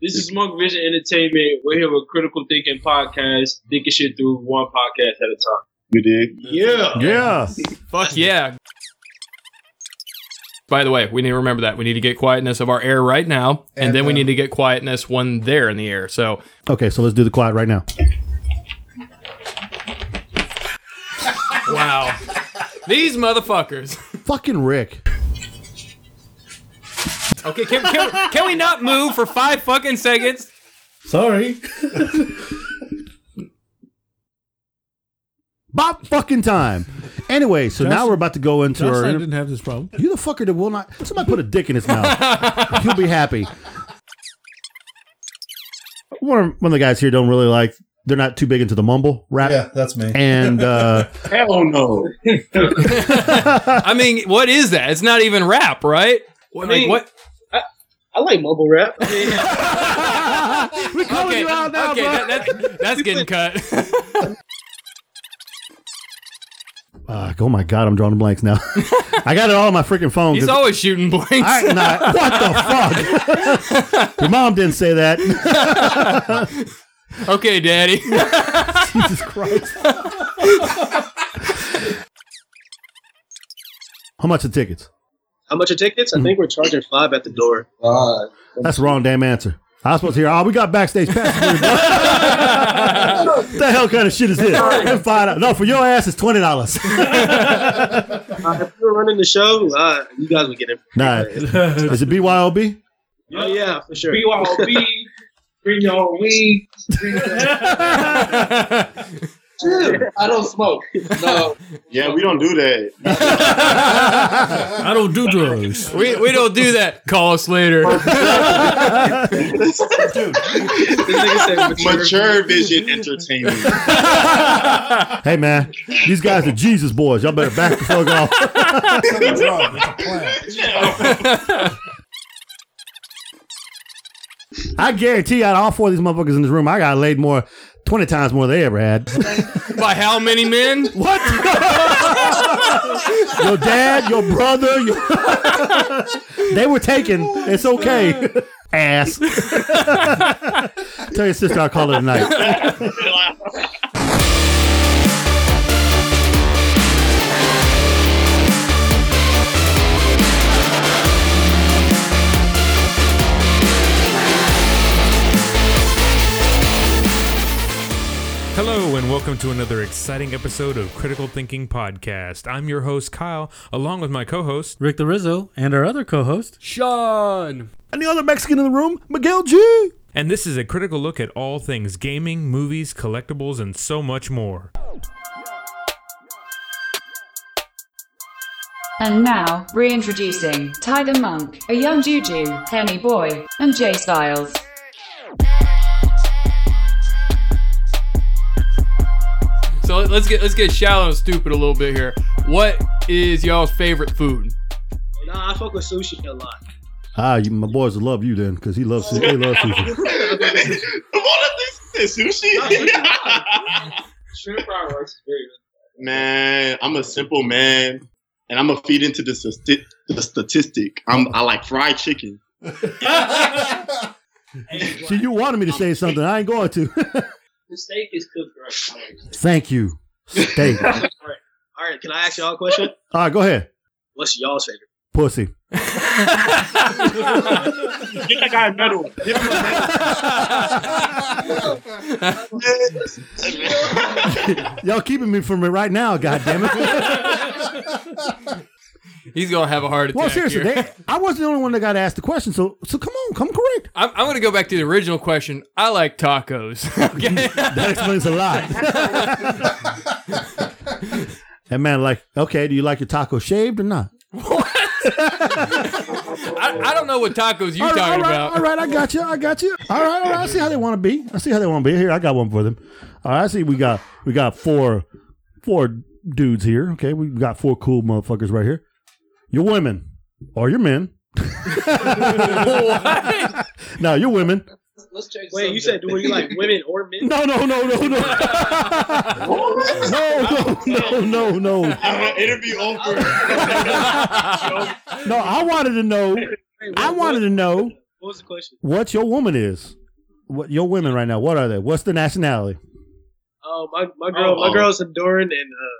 This is Monk Vision Entertainment. We're here with Critical Thinking Podcast, thinking shit through one podcast at a time. You did. Yeah. Yeah. Fuck yeah. By the way, we need to remember that. We need to get quietness of our air right now, and, And, then we uh, need to get quietness when they're in the air. So, Okay, so let's do the quiet right now. wow. These motherfuckers. Fucking Rick. Okay, can, can, can we not move for five fucking seconds? Sorry. Bop fucking time. Anyway, so now we're about to go into Josh our. and I didn't have this problem. you the fucker that will not. Somebody put a dick in his mouth. He'll be happy. One of, one of the guys here don't really like. They're not too big into the mumble rap. Yeah, that's me. And uh, Hell no. I mean, what is that? It's not even rap, right? What, like, mean- what? I like mumble rap. I mean, we calling Okay, you out now, okay, bro. that, that, that's getting cut. Uh, oh my god, I'm drawing blanks now. I got it all on my freaking phone. He's always shooting blanks. I, nah, what the fuck? Your mom didn't say that. okay, daddy. Jesus Christ. How much are tickets? How much are tickets? I think we're charging five at the door. Uh, That's the wrong damn answer. I was supposed to hear, oh, we got backstage passes. what the hell kind of shit is this? And find out. No, for your ass, it's $20. Uh, if we were running the show, uh, you guys would get in. nah. Is it BYOB? Oh yeah, for sure. BYOB. Bring your weed. I don't smoke. No. Yeah, we don't do that. I don't do drugs. we, we don't do that. Call us later. This mature. Mature Vision Entertainment. Hey, man. These guys are Jesus boys. Y'all better back the fuck off. It's a drug. It's a plant. I guarantee out of all four of these motherfuckers in this room, I got laid more, 20 times more than they ever had. By how many men? What? your dad, your brother, your they were taken. It's okay. Ass. Tell your sister I'll call her tonight. Hello, welcome to another exciting episode of Critical Thinking Podcast. I'm your host, Kyle, along with my co host. Rick the Rizzo and our other co-host. Sean. And the other Mexican in the room, Miguel G. And this is a critical look at all things gaming, movies, collectibles, and so much more. And now, reintroducing Tyler Monk, a Yxng Juju, Henny Boi, and J Stylez. So let's get let's get shallow and stupid a little bit here. What is y'all's favorite food? Nah, I fuck with sushi a lot. Ah, you, my boys will love you then, because he loves he loves sushi. what is this? Sushi? Shrimp fried rice is very good. man, I'm a simple man, and I'm gonna feed into the, stati- the statistic. I'm I like fried chicken. See, you wanted me to say something. I ain't going to. The steak is cooked right. I like steak. Thank you. Steak. All All right. All right. Can I ask y'all a question? right, go ahead. What's y'all's favorite? Pussy. Get that guy a medal. Give him a medal. Y'all keeping me from it right now, God damn it. He's gonna have a heart attack. Well, seriously, here. they, I wasn't the only one that got asked the question, so so come on, come correct. I'm, I'm gonna go back to the original question. I like tacos. Okay. That explains a lot. and man, like, okay, do you like your taco shaved or not? I, I don't know what tacos you're all right, talking all right, about. all right, I got you, I got you. All right, all right, I see how they want to be. I see how they want to be. Here, I got one for them. All right, I see we got we got four four dudes here. Okay, we got four cool motherfuckers right here. You're women or you're men. no, you're women. Let's change. Wait, you said do you like women or men? No, no, no, no, no. no, no, no, no, no. Interview over. No, I wanted to know. I wanted to know What was the question? what your woman is. What your women right now? What are they? What's the nationality? Oh, my my girl, Oh. my girl's Honduran and uh,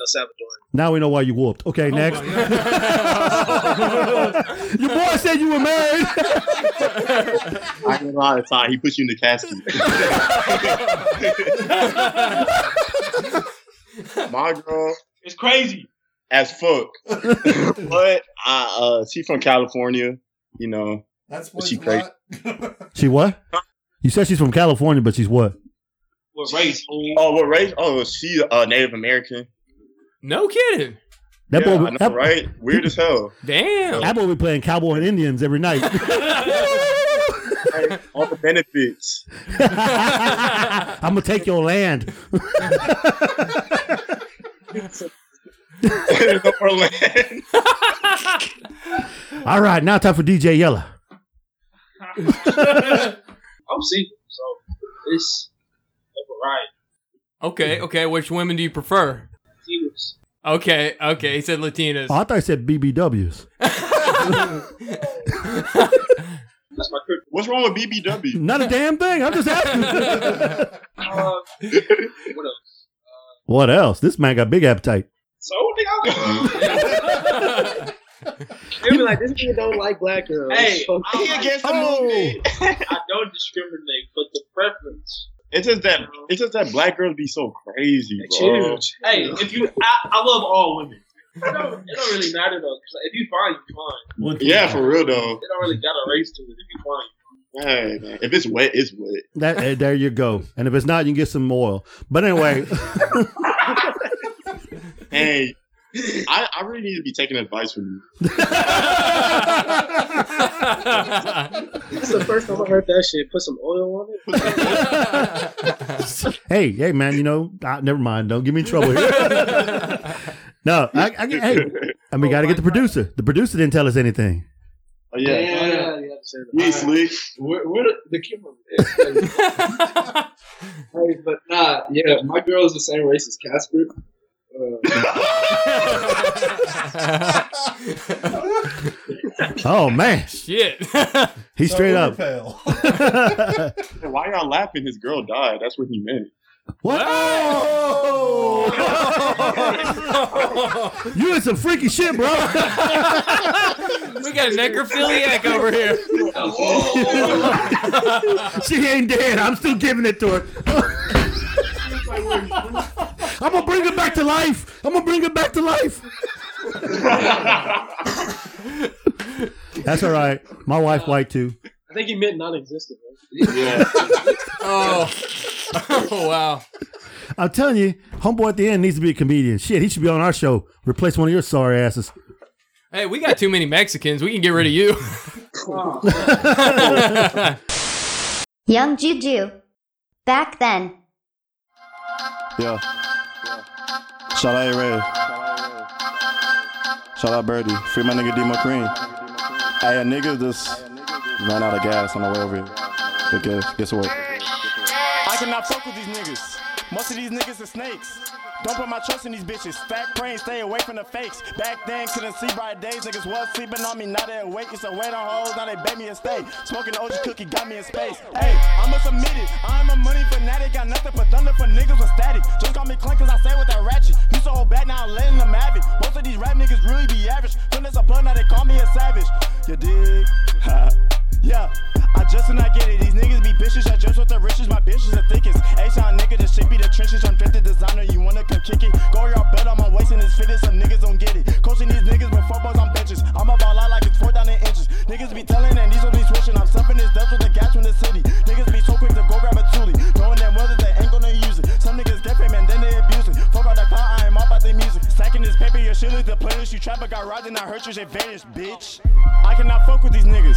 El Salvadoran. Now we know why you whooped. Okay, next. your boy said you were married. I ain't gonna lie, Ty, he put you in the casket. My girl, It's crazy. as fuck. but I, uh, she from California, you know. That's what She crazy. she what? You said she's from California, but she's what? What race? Oh, what race? Oh, she uh, Native American. No kidding. That yeah, boy, I know, that, right? Weird as hell. Damn. that boy be playing cowboy and Indians every night. Right? All the benefits. I'm gonna take your land. land. All right, now time for DJ Yella. I'm single, so it's a variety. Okay, okay. Which women do you prefer? Latinos. Okay, okay. He said Latinas. Oh, I thought he said BBWs. That's my critical. What's wrong with BBW? Not a damn thing. I'm just asking. Uh, what else? what else? This man got big appetite. So nigga, they be like, this nigga don't like black girls. Hey, He against the Oh. movement. I don't discriminate, but the preference. It's just that it's just that black girls be so crazy, bro. huge. Hey, if you, I, I love all women. It don't, it don't really matter though. 'cause if you fine, you fine. Yeah, for real though. It don't really got a race to it. If you fine. Hey, man. If it's wet, it's wet. That eh, there you go. And if it's not, you can get some oil. But anyway, Hey, I, I really need to be taking advice from you. That's the first time I heard that shit. Put some oil on it. hey, hey, man, you know, never mind. Don't get me in trouble here. no, I, I, hey, and we got to get the producer. The producer didn't tell us anything. Oh yeah, yeah, you have to say that. you ain't slick. Where, where the, the camera? hey, but nah, yeah, my girl is the same race as Casper. Uh, Oh man, Shit. he's straight up. Pale. Why y'all laughing? His girl died. That's what he meant. What? you in some freaky shit, bro. we got a necrophiliac over here. she ain't dead. I'm still giving it to her. I'm gonna bring her back to life. I'm gonna bring her back to life. That's all right. My wife uh, white too. I think he meant non-existent. Right? Yeah. Oh. oh wow. I'm telling you, homeboy at the end needs to be a comedian. Shit, he should be on our show. Replace one of your sorry asses. Hey, we got too many Mexicans. We can get rid of you. Yxng Juju. Back then. Yeah. Shout out A-Ray. Shout out Birdie. Free my nigga D McCreen. Hey, a nigga just ran out of gas on the way over here. But guess, guess what? I cannot fuck with these niggas. Most of these niggas are snakes. Don't put my trust in these bitches. Stack brain, stay away from the fakes. Back then, couldn't see bright days. Niggas was sleeping on me, now they awake. Used to wait on hoes, now they beg me to stay. Smoking OG cookie got me in space. Hey, I'm a submitted. I'm a money fanatic. Got nothing but thunder for niggas with static. Just call me clank cause I say with that ratchet. To hold back, now I'm letting them have it. Most of these rap niggas really be average. When there's a blood, now they call me a savage. You dig? Yeah, I just do not get it. These niggas be bitches. I just with the riches. My bitches are thickest. A-Town nigga, this shit be the trenches. I'm fifth designer. You wanna come kick it? Go your bed on my waist and it's fitted. Some niggas don't get it. Coaching these niggas with four balls on benches. I'm a ball like it's four down in inches. Niggas be telling and these will be switching. I'm stuffing this dust with the gas from the city. Niggas be so quick to go grab a toolie. Knowing that whether they Stacking this paper, your shit is the playlist. You trap, but got robbed and I hurt your vanished, bitch. I cannot fuck with these niggas.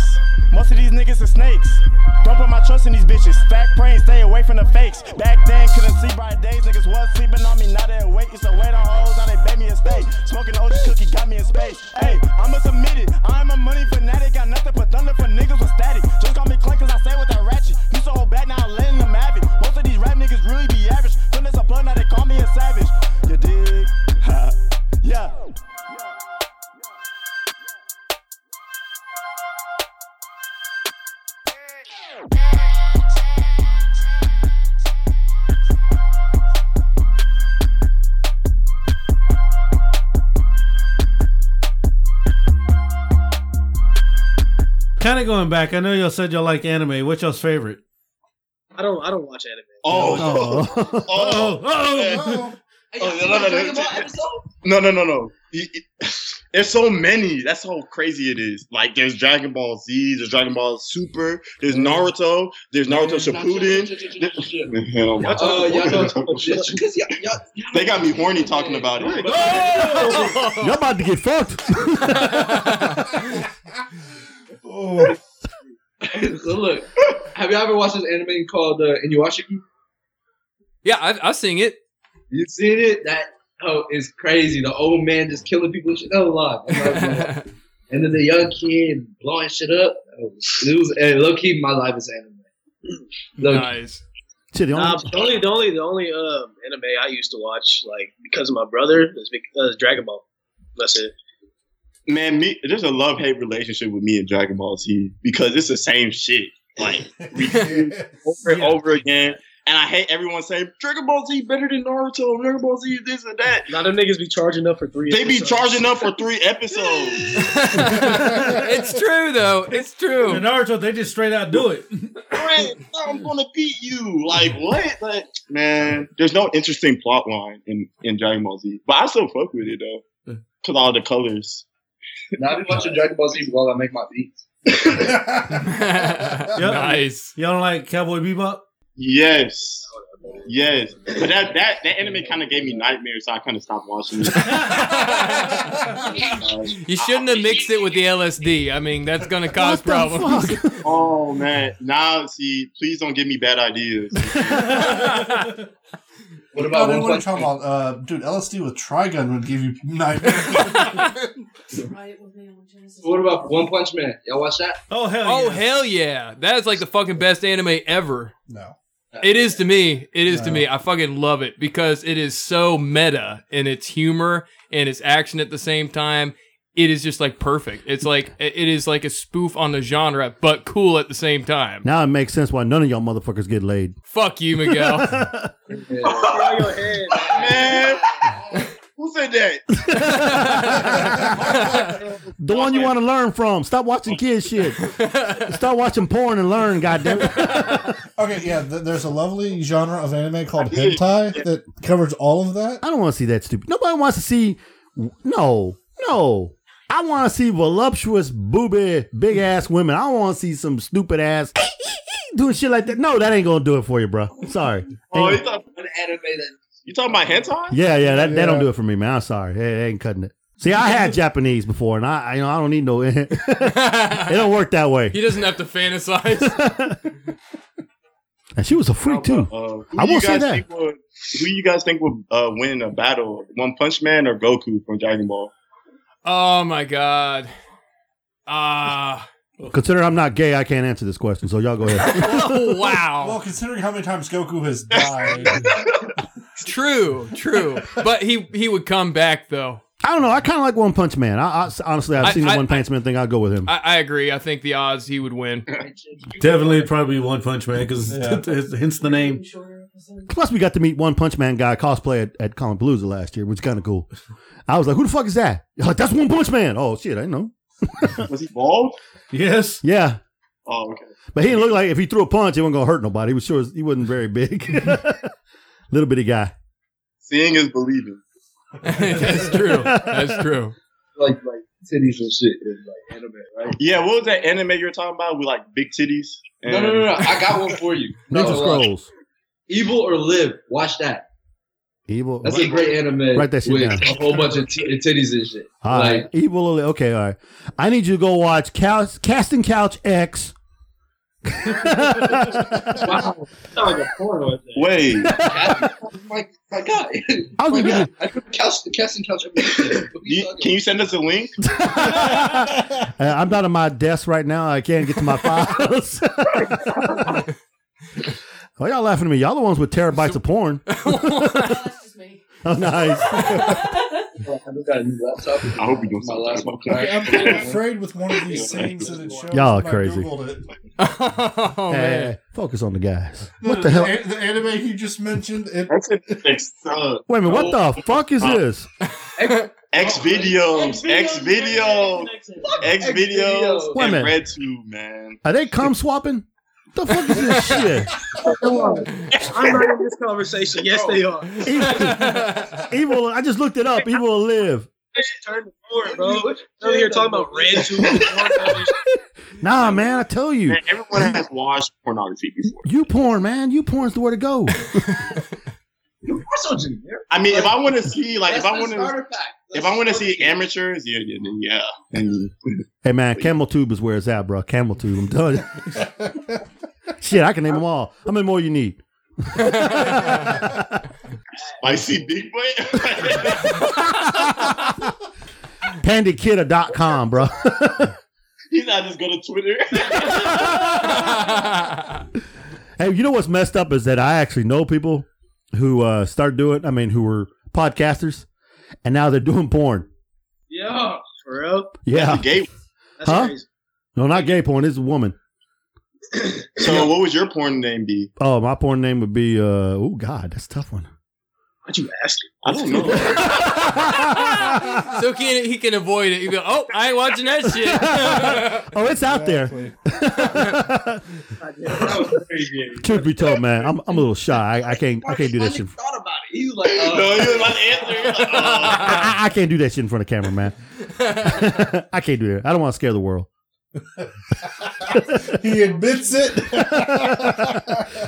Most of these niggas are snakes. Don't put my trust in these bitches. Stack brain, stay away from the fakes. Back then, couldn't see bright days. Niggas was sleeping on me, now they awake. Used to wait on hoes, now they beg me to stay. Smoking OG cookie got me in space. Hey, I'm a it. I'm a money fanatic. Got nothing but thunder for niggas with static. Just call me clank cause I say with that ratchet. You so hold back, now I'm letting them have it. Most of these rap niggas really be average. When there's a blood, now they call me a savage. You dig? yeah. Kind of going back. I know y'all said y'all like anime. What's y'all's favorite? I don't. I don't watch anime. Oh, oh, oh. oh, oh, oh oh. No, no, no, no. No, no, no, no. Y- y- There's so many. That's how crazy it is. Like there's Dragon Ball Z, there's Dragon Ball Super, there's Naruto, there's Naruto Shippuden. Hell, my- y'all know because y'all, y'all, They got me horny talking about it. Y'all about to get fucked. Oh, so look, have you ever watched this anime called uh, Inuyashiki? Yeah, I've, I've seen it. You seen it? That oh, it's crazy. The old man just killing people and shit. That was live. That was live. and then the young kid blowing shit up. Oh, It was hey, low key. My life is anime. Low key. Nice. Shit, the only- Nah, the only, the only, the only um, anime I used to watch, like because of my brother, is because Dragon Ball. That's it. Man, me there's a love hate relationship with me and Dragon Ball Z because it's the same shit. Like over and over again. And I hate everyone saying Dragon Ball Z better than Naruto, Dragon Ball Z is this and that. Now them niggas be charging up for three. They be charging up for three episodes. it's true though. It's true. In Naruto, they just straight out do it. Right, I'm gonna beat you. Like what? Like man, there's no interesting plot line in in Dragon Ball Z, but I still fuck with it though, cause all the colors. Now I'm watching Dragon Ball Z while I make my beats. nice. Y'all don't like Cowboy Bebop? Yes, yes. But that that that anime kind of gave me nightmares, so I kind of stopped watching it. You shouldn't have mixed it with the LSD. I mean, that's gonna cause What problems. fuck? oh man, now see, please don't give me bad ideas. What about then one what are you punch? talking about? Uh, dude, LSD with Trigun would give you nightmares. What about One Punch Man? Y'all watch that? Oh hell Oh yeah! hell yeah! That is like the fucking best anime ever. no. It is to me. It is to me. I fucking love it because it is so meta in its humor and its action at the same time. It is just like perfect. It's like it it is like a spoof on the genre, but cool at the same time. now it makes sense why none of y'all motherfuckers get laid. Fuck you, Miguel. Throw your head. man, who said that? The one you want to learn from. Stop watching kids shit. Start watching porn and learn, goddamn it. Okay, yeah, th- there's a lovely genre of anime called hentai that covers all of that. I don't want to see that stupid. Nobody wants to see. No, no. I want to see voluptuous, booby, big ass women. I want to see some stupid ass doing shit like that. No, that ain't gonna do it for you, bro. Sorry. Oh, you Ain't- talking, An anime that you talking about hentai? yeah, yeah, that, that don't do it for me, man. I'm sorry. Hey, it ain't cutting it. See, I had Japanese before, and I, I- you know, I don't need no. it don't work that way. he doesn't have to fantasize. And she was a freak too. Uh, I you will say that. Think would, who you guys think would uh, win a battle? One Punch Man or Goku from Dragon Ball? Oh my god. Ah. Consider I'm not gay, I can't answer this question. So y'all go ahead. oh wow. Well, considering how many times Goku has died, True, true. But he he would come back though. I don't know. I kind of like One Punch Man. I, I honestly, I've I- seen the I- One Punch Man thing. I'll go with him. I, I agree. I think the odds he would win. Definitely, probably One Punch Man because Yeah. hence the name. Plus, we got to meet One Punch Man guy cosplay at, at Comicpalooza last year, which is kind of cool. I was like, "Who the fuck is that?" Like, That's One Punch Man. Oh shit, I didn't know. Was he bald? Yes. Yeah, Oh, okay. but he didn't look like if he threw a punch, it wasn't gonna hurt nobody. He was sure he wasn't very big, little bitty guy. Seeing is believing. That's true. That's true. like like titties and shit in like anime, right? Yeah, what was that anime you were talking about with like big titties? No, no, no, no. I got one for you. Ninja No, Scrolls, Evil or Live. Watch that. evil. That's a great anime. Write that shit with down. a whole bunch of t- titties and shit. All right, Like evil. Okay, all right. I need you to go watch Couch, Casting Couch X. Wow. Like a porno. Wait, my, my God. I was My gonna God. I put the couch, the casting couch. up there. You you, can you send us a link? Uh, I'm not on my desk right now. I can't get to my files. Why y'all laughing at me? Y'all the ones with terabytes of porn. oh, nice. About? I just got a new laptop. I hope you don't My stop last talking one about I'm, I'm afraid with one of these things that it shows. Y'all are crazy. Oh man. hey, focus on the guys. The, What the hell? The, the anime you just mentioned, it, That's it. Uh, Wait a minute. What the fuck is this? X videos, X videos, X videos, Wait a and minute. Red Tube, man. Are they cum swapping? The fuck is this shit? I'm not in this conversation. Yes, they are. Evil. I just looked it up. Evil will live. I should turn the board, bro. Over here talking about red tube. Nah, man. I tell you, Man, everyone has watched pornography before. you porn, man. You porn's the way to go. I mean, if I want to see, like, if I want to, if I want to see amateurs, yeah, yeah, then yeah. And Hey, man. Camel tube is where it's at, bro. Camel tube. I'm telling you. shit, I can name them all. How many more you need? spicy big boy. PandaKidda.com, bro. He's not just go to Twitter. Hey, you know what's messed up is that I actually know people who uh, started doing. I mean, who were podcasters, and now they're doing porn. Yeah, for real. Yeah, gay. That's Huh? crazy. no, not gay porn. It's a woman. So, what would your porn name be? Oh, my porn name would be. Uh, oh God, that's a tough one. Why'd you ask? I don't know. so can he can avoid it. You go, oh, I ain't watching that shit. Oh, it's out there. Truth be told, man, I'm, I'm a little shy. I, I can't I can't do that shit. Thought about it. He was like, uh, no, you was about to answer. You're like. I, I- I can't do that shit in front of camera, man. I can't do that. I don't want to scare the world. He admits it.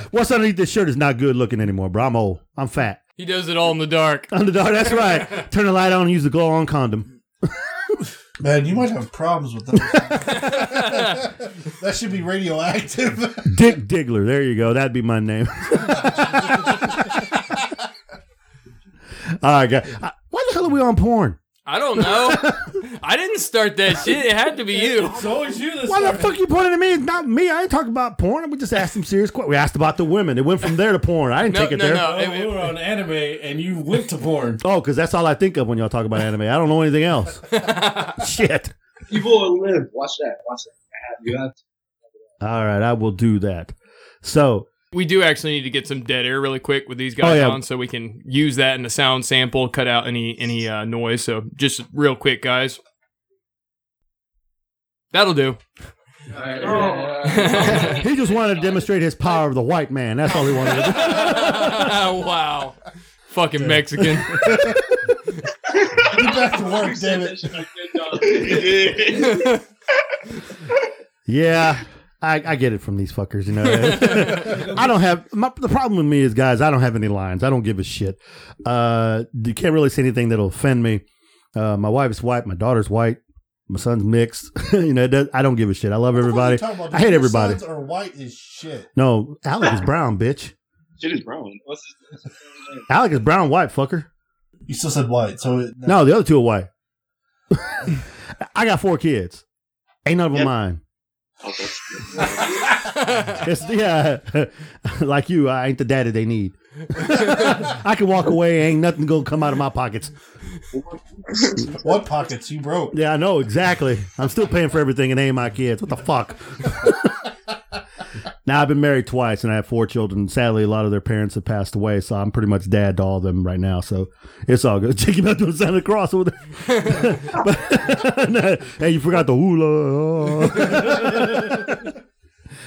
What's underneath this shirt is not good looking anymore, bro. I'm old. I'm fat. he does it all in the dark. In the dark, that's right. Turn the light on and use the glow on condom. Man, you might have problems with that. that should be radioactive. Dick Diggler. There you go. That'd be my name. All right, guys. Why the hell are we on porn? I don't know. I didn't start that shit. It had to be you. It's always you that Why the started. fuck you pointing at me? It's not me. I ain't talking about porn. We just asked some serious questions. We asked about the women. It went from there to porn. I didn't No, take it no, there. no. Oh, we were on anime and you went to porn. Oh, because that's all I think of when y'all talk about anime. I don't know anything else. Shit. People will live. Watch that. Watch that. You have to. All right, I will do that. So, We do actually need to get some dead air really quick with these guys Oh, yeah. on, so we can use that in the sound sample, cut out any any uh, noise. So just real quick, guys. That'll do. he just wanted to demonstrate his power of the white man. That's all he wanted to do. wow, fucking Mexican. Get back to work, damn it. Yeah, I, I get it from these fuckers. You know, I don't have my, the problem with me is, guys. I don't have any lines. I don't give a shit. Uh, you can't really say anything that'll offend me. Uh, my wife's white. My daughter's white. My son's mixed. you know, does, I don't give a shit. I love everybody. What are you? I hate everybody. sons are white as shit. No, Alec is brown, bitch. Shit is brown. What's his, Alec is brown, white, fucker. You still said white, so it, No, the other two are white. I got four kids. Ain't none of them Yep. mine. It's, yeah, like you, I ain't the daddy they need. I can walk away, ain't nothing gonna come out of my pockets. what pockets you broke? Yeah, I know exactly. I'm still paying for everything, and they ain't my kids. What the fuck? now I've been married twice, and I have four children. Sadly, a lot of their parents have passed away, so I'm pretty much dad to all of them right now. So it's all good. Check him out doing Santa Claus over there. Hey, you forgot the hula.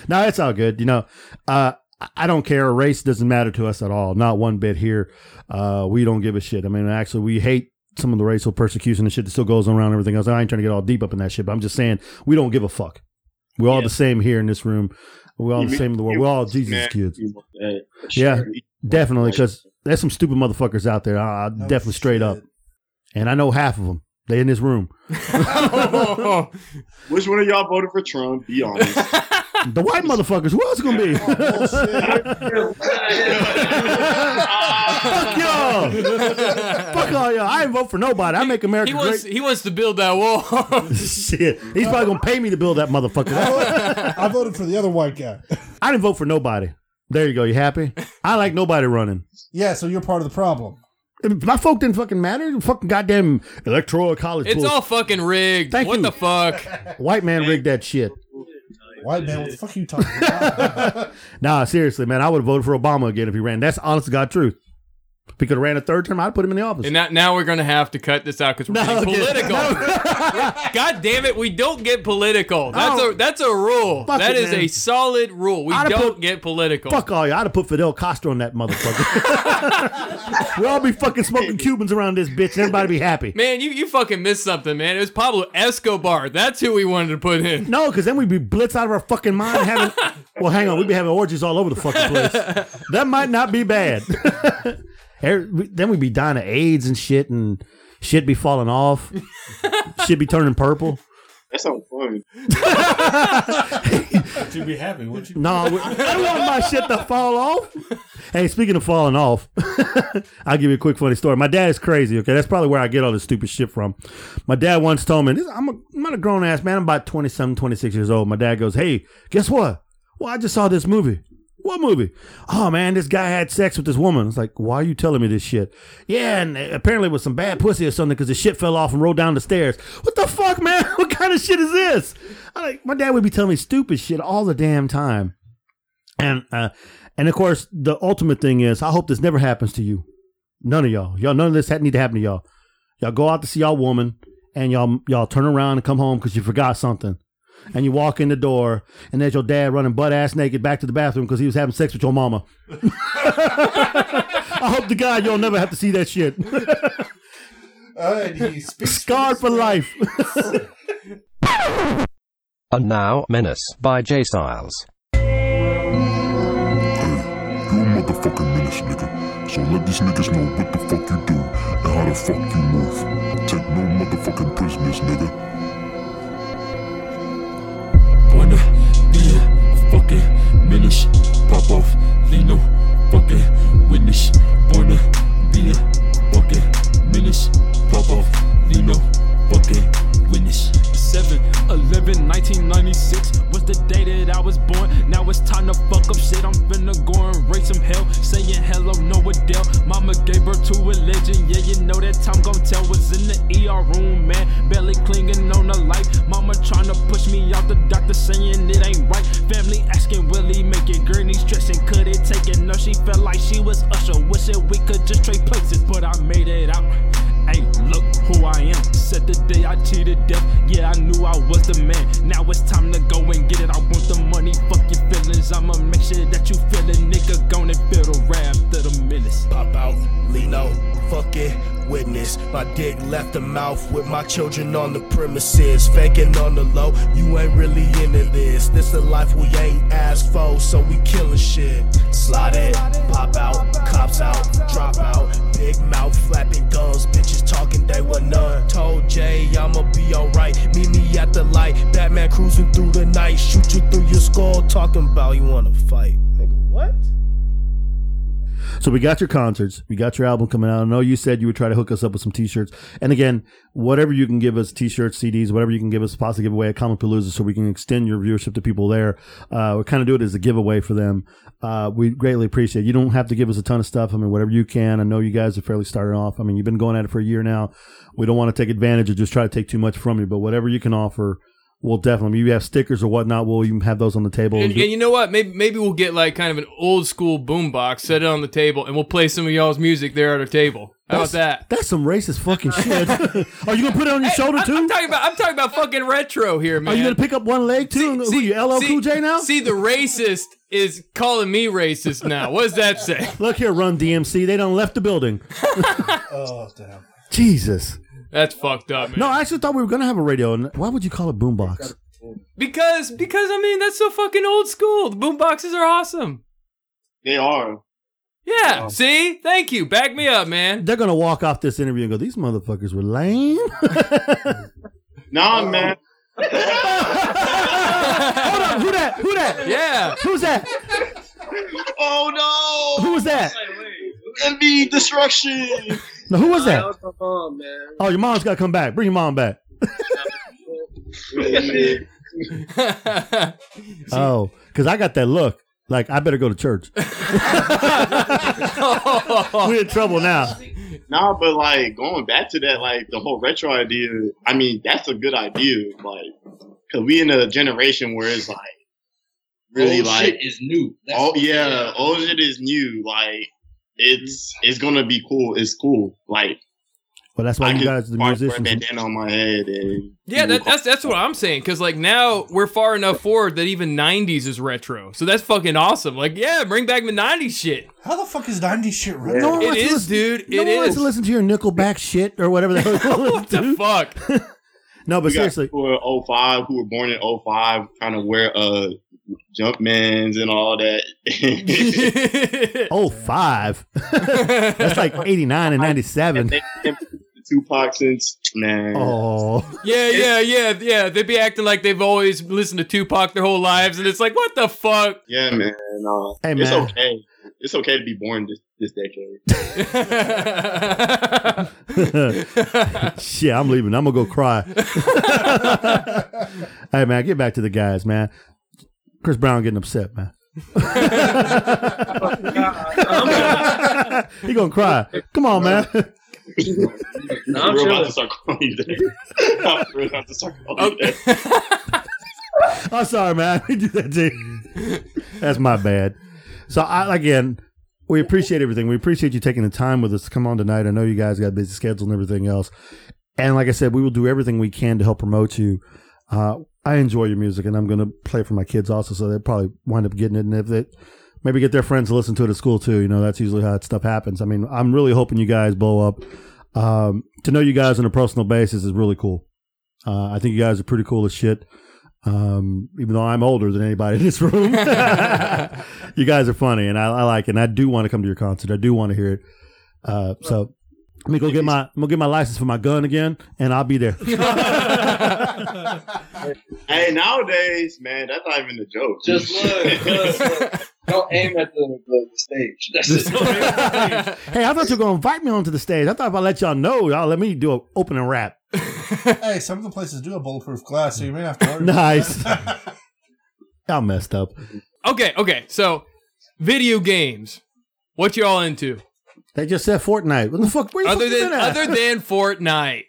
no, it's all good. You know, uh, I- don't care. Race doesn't matter to us at all. Not one bit here. Uh, we don't give a shit. I mean, actually, we hate some of the racial persecution and shit that still goes on around and everything else. I ain't trying to get all deep up in that shit, but I'm just saying we don't give a fuck. We're all the same here in this room. We're all the same in the world. We're all Jesus kids. Yeah, definitely. Because there's some stupid motherfuckers out there. Uh, definitely straight up. And I know half of them. They in this room. Which one of y'all voted for Trump? Be honest. The white motherfuckers. Who else gonna be? Fuck y'all. Fuck. I ain't vote for nobody. I make America He wants great. he wants to build that wall. Shit. He's probably gonna pay me to build that motherfucker. I voted for the other white guy. I didn't vote for nobody. There you go. You happy? I like nobody running. Yeah, so you're part of the problem. My folk didn't fucking matter. Fucking goddamn electoral college. it's bullshit. all fucking rigged. Thank what you. the fuck? White man rigged that shit. White man, what the fuck are you talking about? Nah, seriously, man. I would have voted for Obama again if he ran. That's honest to God truth. If he could have ran a third term, I'd put him in the office. And now, now we're gonna have to cut this out because we're No, getting political. God damn it, we don't get political. That's a that's a rule. That it, is man. a solid rule. We I'd don't put- get political. Fuck all you. I'd have put Fidel Castro on that motherfucker. we all be fucking smoking Cubans around this bitch and everybody be happy. Man, you, you fucking missed something, man. It was Pablo Escobar. That's who we wanted to put in. No, because then we'd be blitz out of our fucking mind having. well, hang on, we'd be having orgies all over the fucking place. that might not be bad. Every- then we'd be dying of AIDS and shit, and shit be falling off. shit be turning purple. That sounds fun. You'd be happy, wouldn't you? No, we- I don't want my shit to fall off. Hey, speaking of falling off, I'll give you a quick funny story. My dad is crazy. Okay, that's probably where I get all this stupid shit from. My dad once told me, this, I'm, a, I'm not a grown ass man. I'm about 27, 26 years old. My dad goes, Hey, guess what? Well, I just saw this movie. What movie? Oh man, this guy had sex with this woman. It's like, why are you telling me this shit? Yeah, and apparently it was some bad pussy or something because the shit fell off and rolled down the stairs. What the fuck, man? What kind of shit is this? I like my dad would be telling me stupid shit all the damn time. And uh, and of course, the ultimate thing is, I hope this never happens to you. None of y'all, y'all, none of this had need to happen to y'all. Y'all go out to see y'all woman, and y'all y'all turn around and come home because you forgot something. And you walk in the door, and there's your dad running butt ass naked back to the bathroom because he was having sex with your mama. I hope to God you'll never have to see that shit. Uh, and he speaks Scarred for life. And now, Menace by J Stylez. Hey, you a motherfucking menace, nigga. So let these niggas know what the fuck you do and how the fuck you move. Take no motherfucking prisoners, nigga. Fucking menace. Pop off, Lino, fucking witness. Wanna be a fucking menace. Pop off, Lino, fucking witness. 7 11 1996 was the day that I was born. Now it's time to fuck up shit. I'm finna go and raise some hell. Saying hello, no Adele. Mama gave birth to a legend. Yeah, you know that time gon' tell. Was in the ER room, man. Barely clinging on to life. Mama trying to push me out. The doctor saying it ain't right. Family asking, will he make it? Gurney stressing, could it take it? No, she felt like she was Usher. Wishing we could just trade places, but I made it out. Said the day I cheated death. Yeah, I knew I was the man. Now it's time to go and get it. I want the money, fuck your feelings. I'ma make sure that you feel it. Nigga, gonna feel the wrath of the menace. Pop out, Lino, fucking witness. My dick left the mouth with my children on the premises. Faking on the low, you ain't really into this. This the life we ain't asked for, so we killing shit. Slide in, pop out, cops out, drop out. Big mouth flapping guns, bitches talking, they were none. Told Jay I'ma be alright, meet me at the light. Batman cruising through the night, shoot you through your skull, talking about you wanna fight. Nigga, what? So we got your concerts, we got your album coming out. I know you said you would try to hook us up with some t-shirts. And again, whatever you can give us, t-shirts, CDs, whatever you can give us, possibly give away at Comicpalooza so we can extend your viewership to people there. Uh, we kind of do it as a giveaway for them. Uh, we greatly appreciate it. You don't have to give us a ton of stuff. I mean, whatever you can. I know you guys are fairly started off. I mean, you've been going at it for a year now. We don't want to take advantage or just try to take too much from you, but whatever you can offer, we'll definitely, you have stickers or whatnot, we'll even have those on the table. And, and you know what? Maybe maybe we'll get like kind of an old school boombox, set it on the table, and we'll play some of y'all's music there at our table. How about that? That's some racist fucking shit. Are you gonna put it on your shoulder too? I'm talking about I'm talking about fucking retro here, man. Are you gonna pick up one leg too? Who you, LL Cool J now? See, the racist is calling me racist now. What does that say? Look here, Run DMC. They done left the building. oh damn. Jesus. That's fucked up, man. No, I actually thought we were gonna have a radio. And why would you call it boombox? Because because I mean that's so fucking old school. The boomboxes are awesome. They are. Yeah. See, thank you. Back me up, man. They're gonna walk off this interview and go, "These motherfuckers were lame." Nah, um, man. Hold up, who that? Who that? Yeah. Who's that? Oh no! Who was that? Envy destruction. No, who was That that? was my mom, man. Oh, your mom's gotta come back. Bring your mom back. Oh, because I got that look. Like I better go to church. We're in trouble now. Nah, but like going back to that, like the whole retro idea. I mean, that's a good idea. Like, cause we in a generation where it's like really Old like shit is new. That's oh yeah, old shit is new. Like it's it's gonna be cool. It's cool. Like Well, that's why I you guys, the wear a musicians, bandana on my head and Yeah, that, that's that's what I'm saying. Because like now we're far enough forward that even '90s is retro. So that's fucking awesome. Like, yeah, bring back the '90s shit. How the fuck is 90s shit retro? No one It wants to is, listen- dude. no It one wants to listen to your Nickelback shit or whatever the hell. What the fuck? no, but we got seriously, people who are 05 who were born in 05 kind of wear uh Jumpmans and all that. oh five. that's like eighty nine and ninety seven. Tupac since man. Oh, Yeah, yeah, yeah, yeah. They'd be acting like they've always listened to Tupac their whole lives, and it's like, what the fuck? Yeah, man. Uh, Hey, it's okay. It's okay to be born this this decade. Shit, I'm leaving. I'm gonna go cry. hey man, get back to the guys, man. Chris Brown getting upset, man. he gonna cry. Come on, man. I'm We're about to start calling you that. We're about to start calling you that. I'm sorry, man. We do that to you. That's my bad. So I again, we appreciate everything. We appreciate you taking the time with us to come on tonight. I know you guys got busy schedules and everything else. And like I said, we will do everything we can to help promote you. Uh, I enjoy your music, and I'm going to play it for my kids also, so they'll probably wind up getting it. And if they maybe get their friends to listen to it at school too, you know, that's usually how that stuff happens. I mean, I'm really hoping you guys blow up. Um, to know you guys on a personal basis is really cool. Uh, I think you guys are pretty cool as shit. Um, even though I'm older than anybody in this room, you guys are funny, and I, I like it. And I do want to come to your concert. I do want to hear it. Uh, so let me go get my I'm gonna get my license for my gun again, and I'll be there. Hey, nowadays, man, that's not even a joke. Just look, look, look. Don't aim at the, the, the stage. That's it. hey, I thought you were gonna invite me onto the stage. I thought if I let y'all know, y'all let me do an opening rap. hey, some of the places do have bulletproof glass, so you may have to worry. Nice. Y'all messed up. okay, okay. So, video games. What you all into? They just said Fortnite. What the fuck? Where the Other fuck you than been other than Fortnite,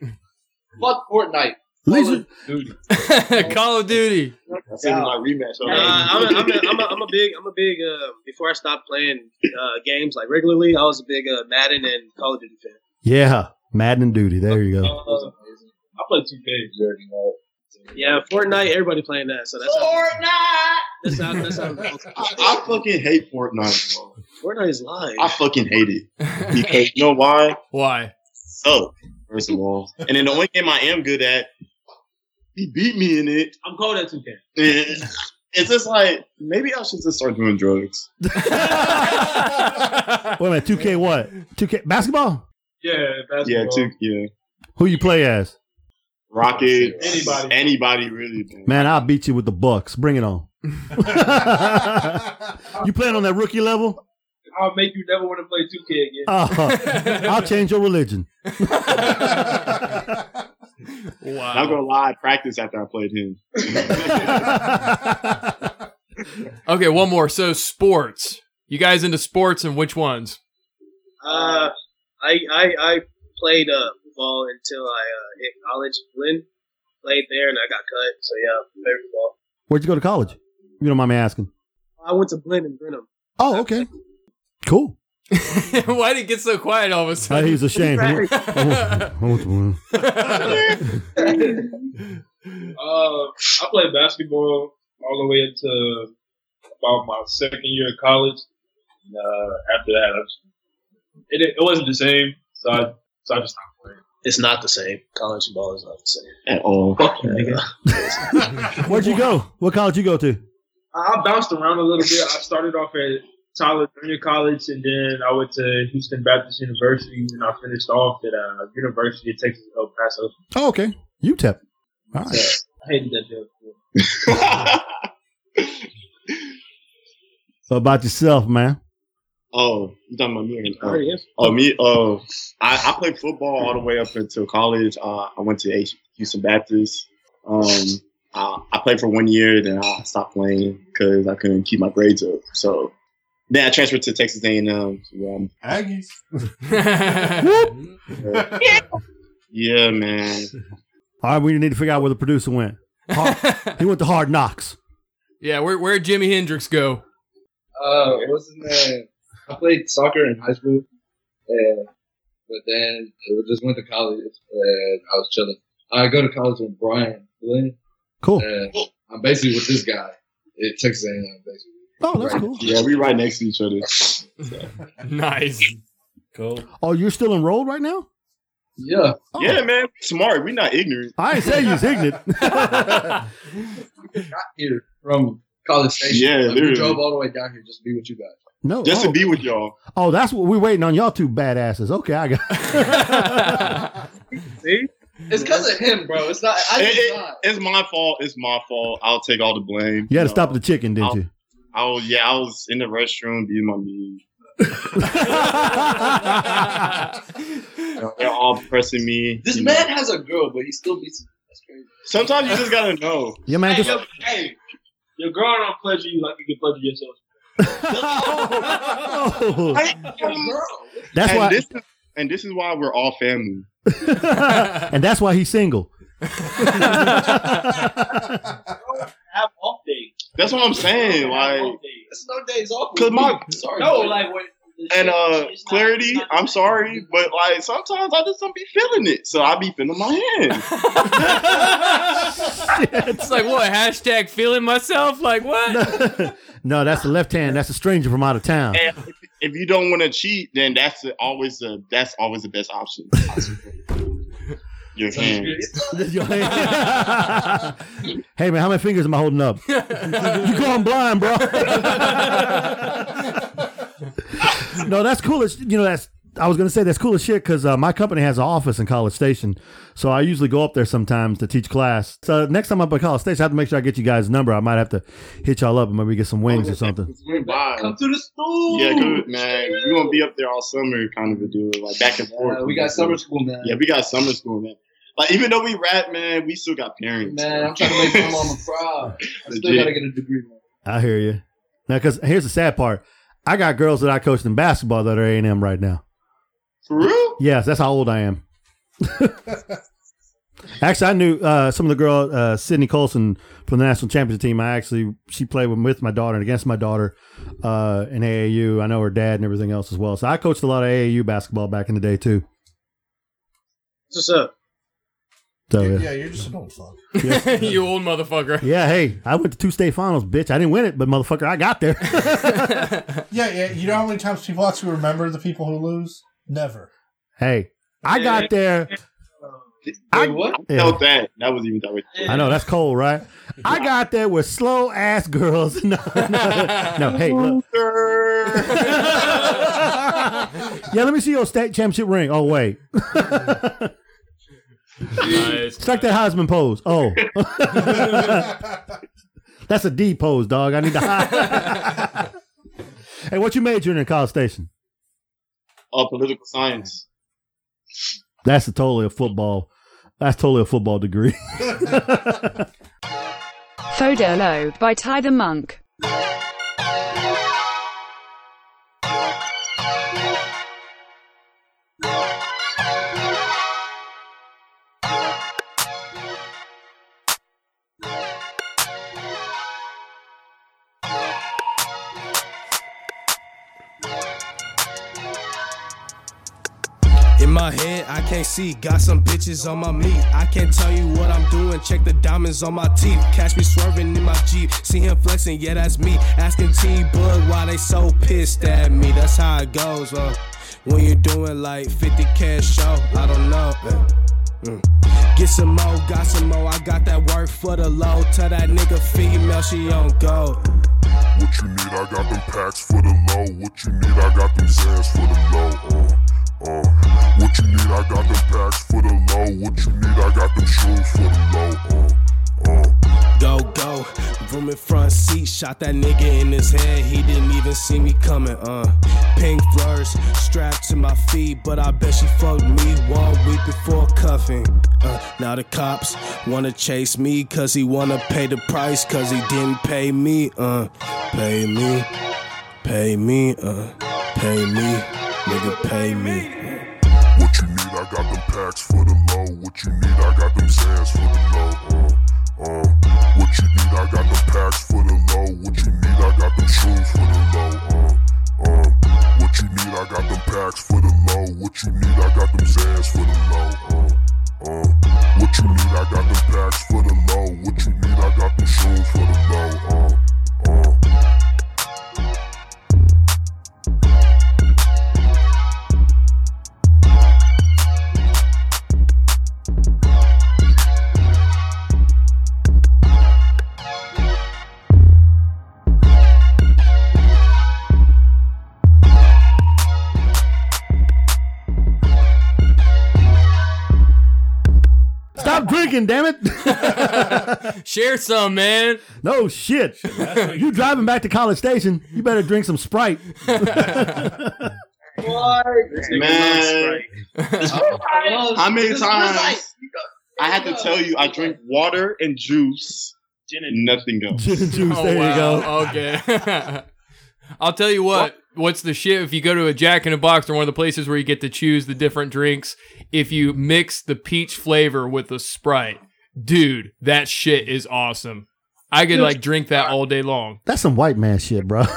Fuck Fortnite. Leisure- Call of Duty. That's in my rematch. Uh, I'm, a, I'm, a, I'm, a, I'm a big, I'm a big. Uh, before I stopped playing uh, games like regularly, I was a big uh, Madden and Call of Duty fan. Yeah, Madden and Duty. There you go. Uh, I play 2K. Yeah, Fortnite. Everybody playing that, so that's Fortnite. That's how. That's how. I, I fucking hate Fortnite. Bro. Fortnite is live. I fucking hate it because you know why? Why? So first of all, and then the only game I am good at, he beat me in it. I'm cold at 2K. And It's just like maybe I should just start doing drugs. Wait a minute, 2K what? 2K basketball? Yeah, basketball. Yeah, two, yeah. Who you play as? Rocket. Anybody. anybody really. Man, I'll beat you with the Bucks. Bring it on. you playing on that rookie level? I'll make you never want to play 2K again. Uh, I'll change your religion. Wow. Not gonna lie, I practiced after I played him. Okay, one more. So sports. You guys into sports and which ones? Uh, I I I played uh football until I uh, hit college. Blinn played there, and I got cut. So yeah, played football. Where'd you go to college? You don't mind me asking. I went to Blinn and Brenham. Oh, okay. Cool. Why did it get so quiet all of a Uh, sudden? he was ashamed. I I went to- Uh, I played basketball all the way into about my second year of college. And, uh, after that, I just, it it wasn't the same, so I so I just stopped playing. It's not the same. College ball is not the same. At all. Fuck you, nigga. Where'd you go? What college you go to? I I bounced around a little bit. I started off at Tyler Junior College, and then I went to Houston Baptist University, and I finished off at uh, University of Texas El Paso. Oh, okay. UTEP. All right. I hated that job. So about yourself, man. Oh, you talking about me? Oh, yeah. Oh, me. Oh, I, I played football all the way up until college. Uh, I went to H- Houston Baptist. Um, I, I played for one year, then I stopped playing because I couldn't keep my grades up. So then I transferred to Texas A&M. So, um, Aggies. yeah, man. All right, we need to figure out where the producer went. Hard- he went to Hard Knocks. yeah, where where'd Jimi Hendrix go? Uh, what's his name? I played soccer in high school, and but then it just went to college, and I was chilling. I go to college with Brian Glenn. Cool. And I'm basically with this guy at Texas A&M, basically. Oh, that's Right. cool. Yeah, we right next to each other. nice. Cool. Oh, you're still enrolled right now? Yeah. Oh. Yeah, man. Smart. We're not ignorant. I ain't say you's ignorant. got here from College Station. Yeah, Like, we literally. drove all the way down here just to be with you guys. No, Just oh. to be with y'all. Oh, that's what we're waiting on y'all two badasses. Okay, I got. See? It's because of him, bro. It's not. I It- did it- not. it's my fault. It's my fault. I'll take all the blame. You had to stop the chicken, didn't I'll- you? I was yeah, I was in the restroom being my knee. They're all pressing me. This you know. man has a girl, but he still beats. That's crazy. Sometimes you just gotta know. Yeah, man. Hey, Just, yo, hey, your girl don't pleasure you like you can pleasure yourself. Oh. Girl. that's and why. this is and this is why we're all family. And that's why he's single. Have off days. That's what I'm saying. Like Off days. No days off. Cause my sorry. No, like what? and uh clarity, I'm sorry, but like sometimes I just don't be feeling it. So I be feeling my hand. It's like what hashtag feeling myself? Like what? no, that's the left hand. That's a stranger from out of town. and if, if you don't want to cheat, then that's the, always the that's always the best option. Your hands. Your hand. hey man, how many fingers am I holding up? you going blind, bro? no, that's cool. As, you know, that's I was gonna say that's cool as shit because uh, my company has an office in College Station, so I usually go up there sometimes to teach class. So next time I'm up at College Station, I have to make sure I get you guys' number. I might have to hit y'all up and maybe get some wings or something. Swing. Come to the school. Yeah, good man. We're gonna be up there all summer, kind of a deal, like back and forth. Uh, we got summer school, man. Yeah, we got summer school, man. Like even though we rap, man, we still got parents. Man, I'm trying to make my mama proud. I still gotta get a degree, man. I hear you. Now, because here's the sad part: I got girls that I coached in basketball that are A and M right now. For real? Yes, that's how old I am. actually, I knew uh, some of the girl, uh, Sydney Colson from the national championship team. I actually she played with, with my daughter and against my daughter uh, in AAU. I know her dad and everything else as well. So I coached a lot of AAU basketball back in the day too. What's up? So yeah, Yeah, you're just an old fuck. you old motherfucker. yeah. Hey, I went to two state finals, bitch. I didn't win it, but motherfucker, I got there. Yeah, yeah. You know how many times people actually remember the people who lose? Never. hey, I got there. Wait, what? I Yeah. felt that. That was even that way. I know that's cold, right? I got there with slow ass girls. no, no, no, hey, look. yeah, let me see your state championship ring. Oh wait, Nice. strike that Heisman pose. Oh, that's a D pose, dog. I need to. hide. hey, what you majoring in College Station? Uh, political science. That's a totally a football. That's totally a football degree. Fo Dah Lo by TyThaMunk. Can't see. Got some bitches on my meat. I can't tell you what I'm doing. Check the diamonds on my teeth. Catch me swerving in my Jeep. See him flexing, yeah, that's me. Asking T Bug why they so pissed at me. That's how it goes, uh. When you're doing like 50 cash show, I don't know. mm. Get some more, got some more. I got that work for the low. Tell that nigga female she on go. What you need, I got them packs for the low. What you need, I got them Zans for the low. Uh, uh. What you need, I got them packs for the low. What you need, I got them shoes for the low. Uh, uh. Go, go. Room in front seat, shot that nigga in his head. He didn't even see me coming, uh. Pink flowers strapped to my feet, but I bet she fucked me one week before cuffing. Uh, now the cops wanna chase me, cause he wanna pay the price, cause he didn't pay me, uh. Pay me, pay me, uh. Pay me, nigga, pay me. What you need, I got them packs for the low. What you need, I got them Zans for the low. Uh, uh. What you need, I got them packs for the low. What you need, I got them shoes for the low. Uh, uh. What you need, I got them packs for the low. What you need, I got them Zans for the low. Uh, uh. What you need, I got them packs for the low. What you need, I got them shoes for the low. Drinking, damn it. Share some, man. No shit. you driving back to College Station, you better drink some Sprite. What? Man, how many This- this times I had to tell you I drink water and juice, nothing else. Gin and juice, Oh, there you go. Oh, okay. I'll tell you what. What's the shit if you go to a Jack in a Box or one of the places where you get to choose the different drinks? If you mix the peach flavor with the Sprite, dude, that shit is awesome. I could like drink that all day long. That's some white man shit, bro. tell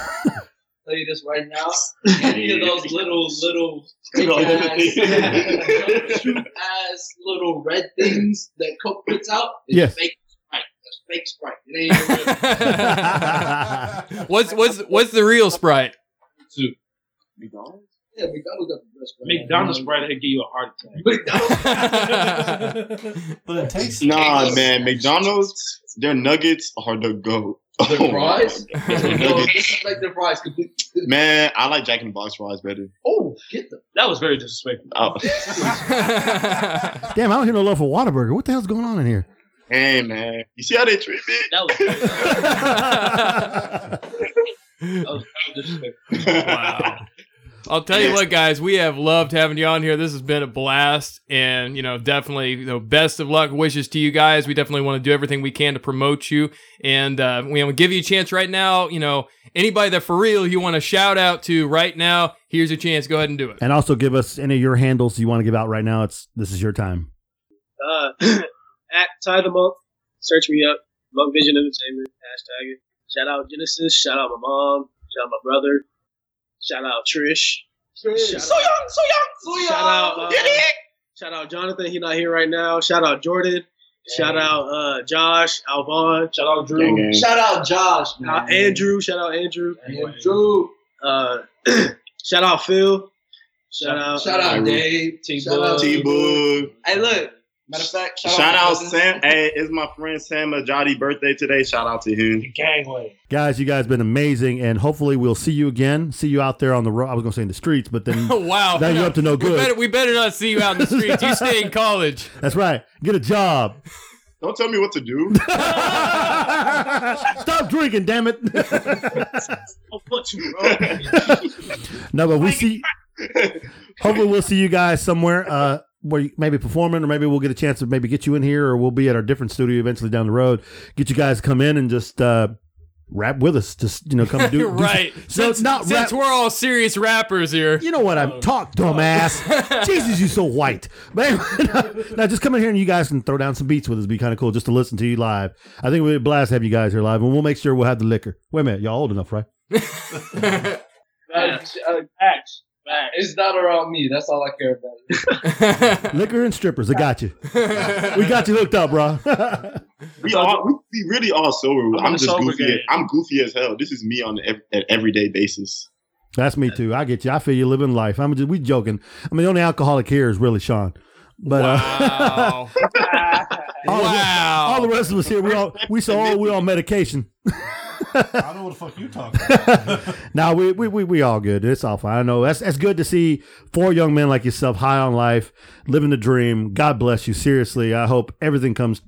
you this right now. Any of those little little fake Little ass, ass little red things that Coke puts out is Yes. fake Sprite. That's fake Sprite. It ain't even real. What's what's what's the real Sprite? McDonald's? Yeah, McDonald's got the best Sprite. McDonald's Sprite that give you a heart attack. But it tastes Nah, man, McDonald's, their nuggets are the goat. The Oh, fries? my God. Their No, nuggets- disrespect the fries. complete- Man, I like Jack in the Box fries better. Oh, get them. That was very disrespectful. Oh. Damn, I don't hear no love for Whataburger. What the hell's going on in here? Hey, man, you see how they treat me? That was that was wow. I'll tell you what, guys, we have loved having you on here. This has been a blast, and you know, definitely, you know, best of luck wishes to you guys. We definitely want to do everything we can to promote you, and uh, we want to give you a chance right now. You know, anybody that for real you want to shout out to right now, here's your chance. Go ahead and do it. And also give us any of your handles you want to give out right now. It's this is your time. Uh, at TyThaMunk, search me up. Monk Vision Entertainment, hashtag it. Shout out Genesis. Shout out my mom. Shout out my brother. Shout out Trish. Trish. Shout So out- young, so young, so young. Shout out, uh, shout out Jonathan. He not here right now. Shout out Jordan. Shout out uh, Josh, Alvon. Shout out Drew. Gang, gang. Shout out Josh. Shout out Andrew. Shout out Andrew. Andrew. Uh, shout out Phil. Shout out. Shout out uh, Dave. T Shout out T Boog. Hey, look. Matter of fact, shout, Shout my out. Sam. Hey, it's my friend Sam Ajadi birthday today. Shout out to him. Gangway. Guys, you guys been amazing, and hopefully we'll see you again. See you out there on the road. I was gonna say in the streets, but then wow. now you're up to no We good. better, we better not see you out in the streets. You stay in college. That's right. Get a job. Don't tell me what to do. Stop drinking, damn it. I'll put you, bro. no, but we see. Hopefully, we'll see you guys somewhere. Uh, where you maybe performing, or maybe we'll get a chance to maybe get you in here, or we'll be at our different studio eventually down the road. Get you guys to come in and just uh, rap with us. Just you know, come do do some- right. So since not rap. since we're all serious rappers here. You know what I'm talk, dumbass. Jesus, you so white. But anyway, now just come in here and you guys can throw down some beats with us. It'd be kind of cool just to listen to you live. I think it would be a blast to have you guys here live, and we'll make sure we'll have the liquor. Wait a minute, y'all old enough, right? Uh, uh, Facts. It's not around me. That's all I care about. liquor and strippers. I got you. we got you hooked up, bro. We all we, we really all sober. I'm I'm, just sober goofy. game. I'm goofy as hell. This is me on an ev- everyday basis. That's me too. I get you. I feel you living life. I'm just we joking. I mean, the only alcoholic here is really Sean. But uh, Wow. all, wow. all the rest of us here, we all we so all we on medication. I don't know what the fuck you talking about. now we, we we we all good. It's all fine. I know that's that's good to see four young men like yourself high on life, living the dream. God bless you. Seriously, I hope everything comes,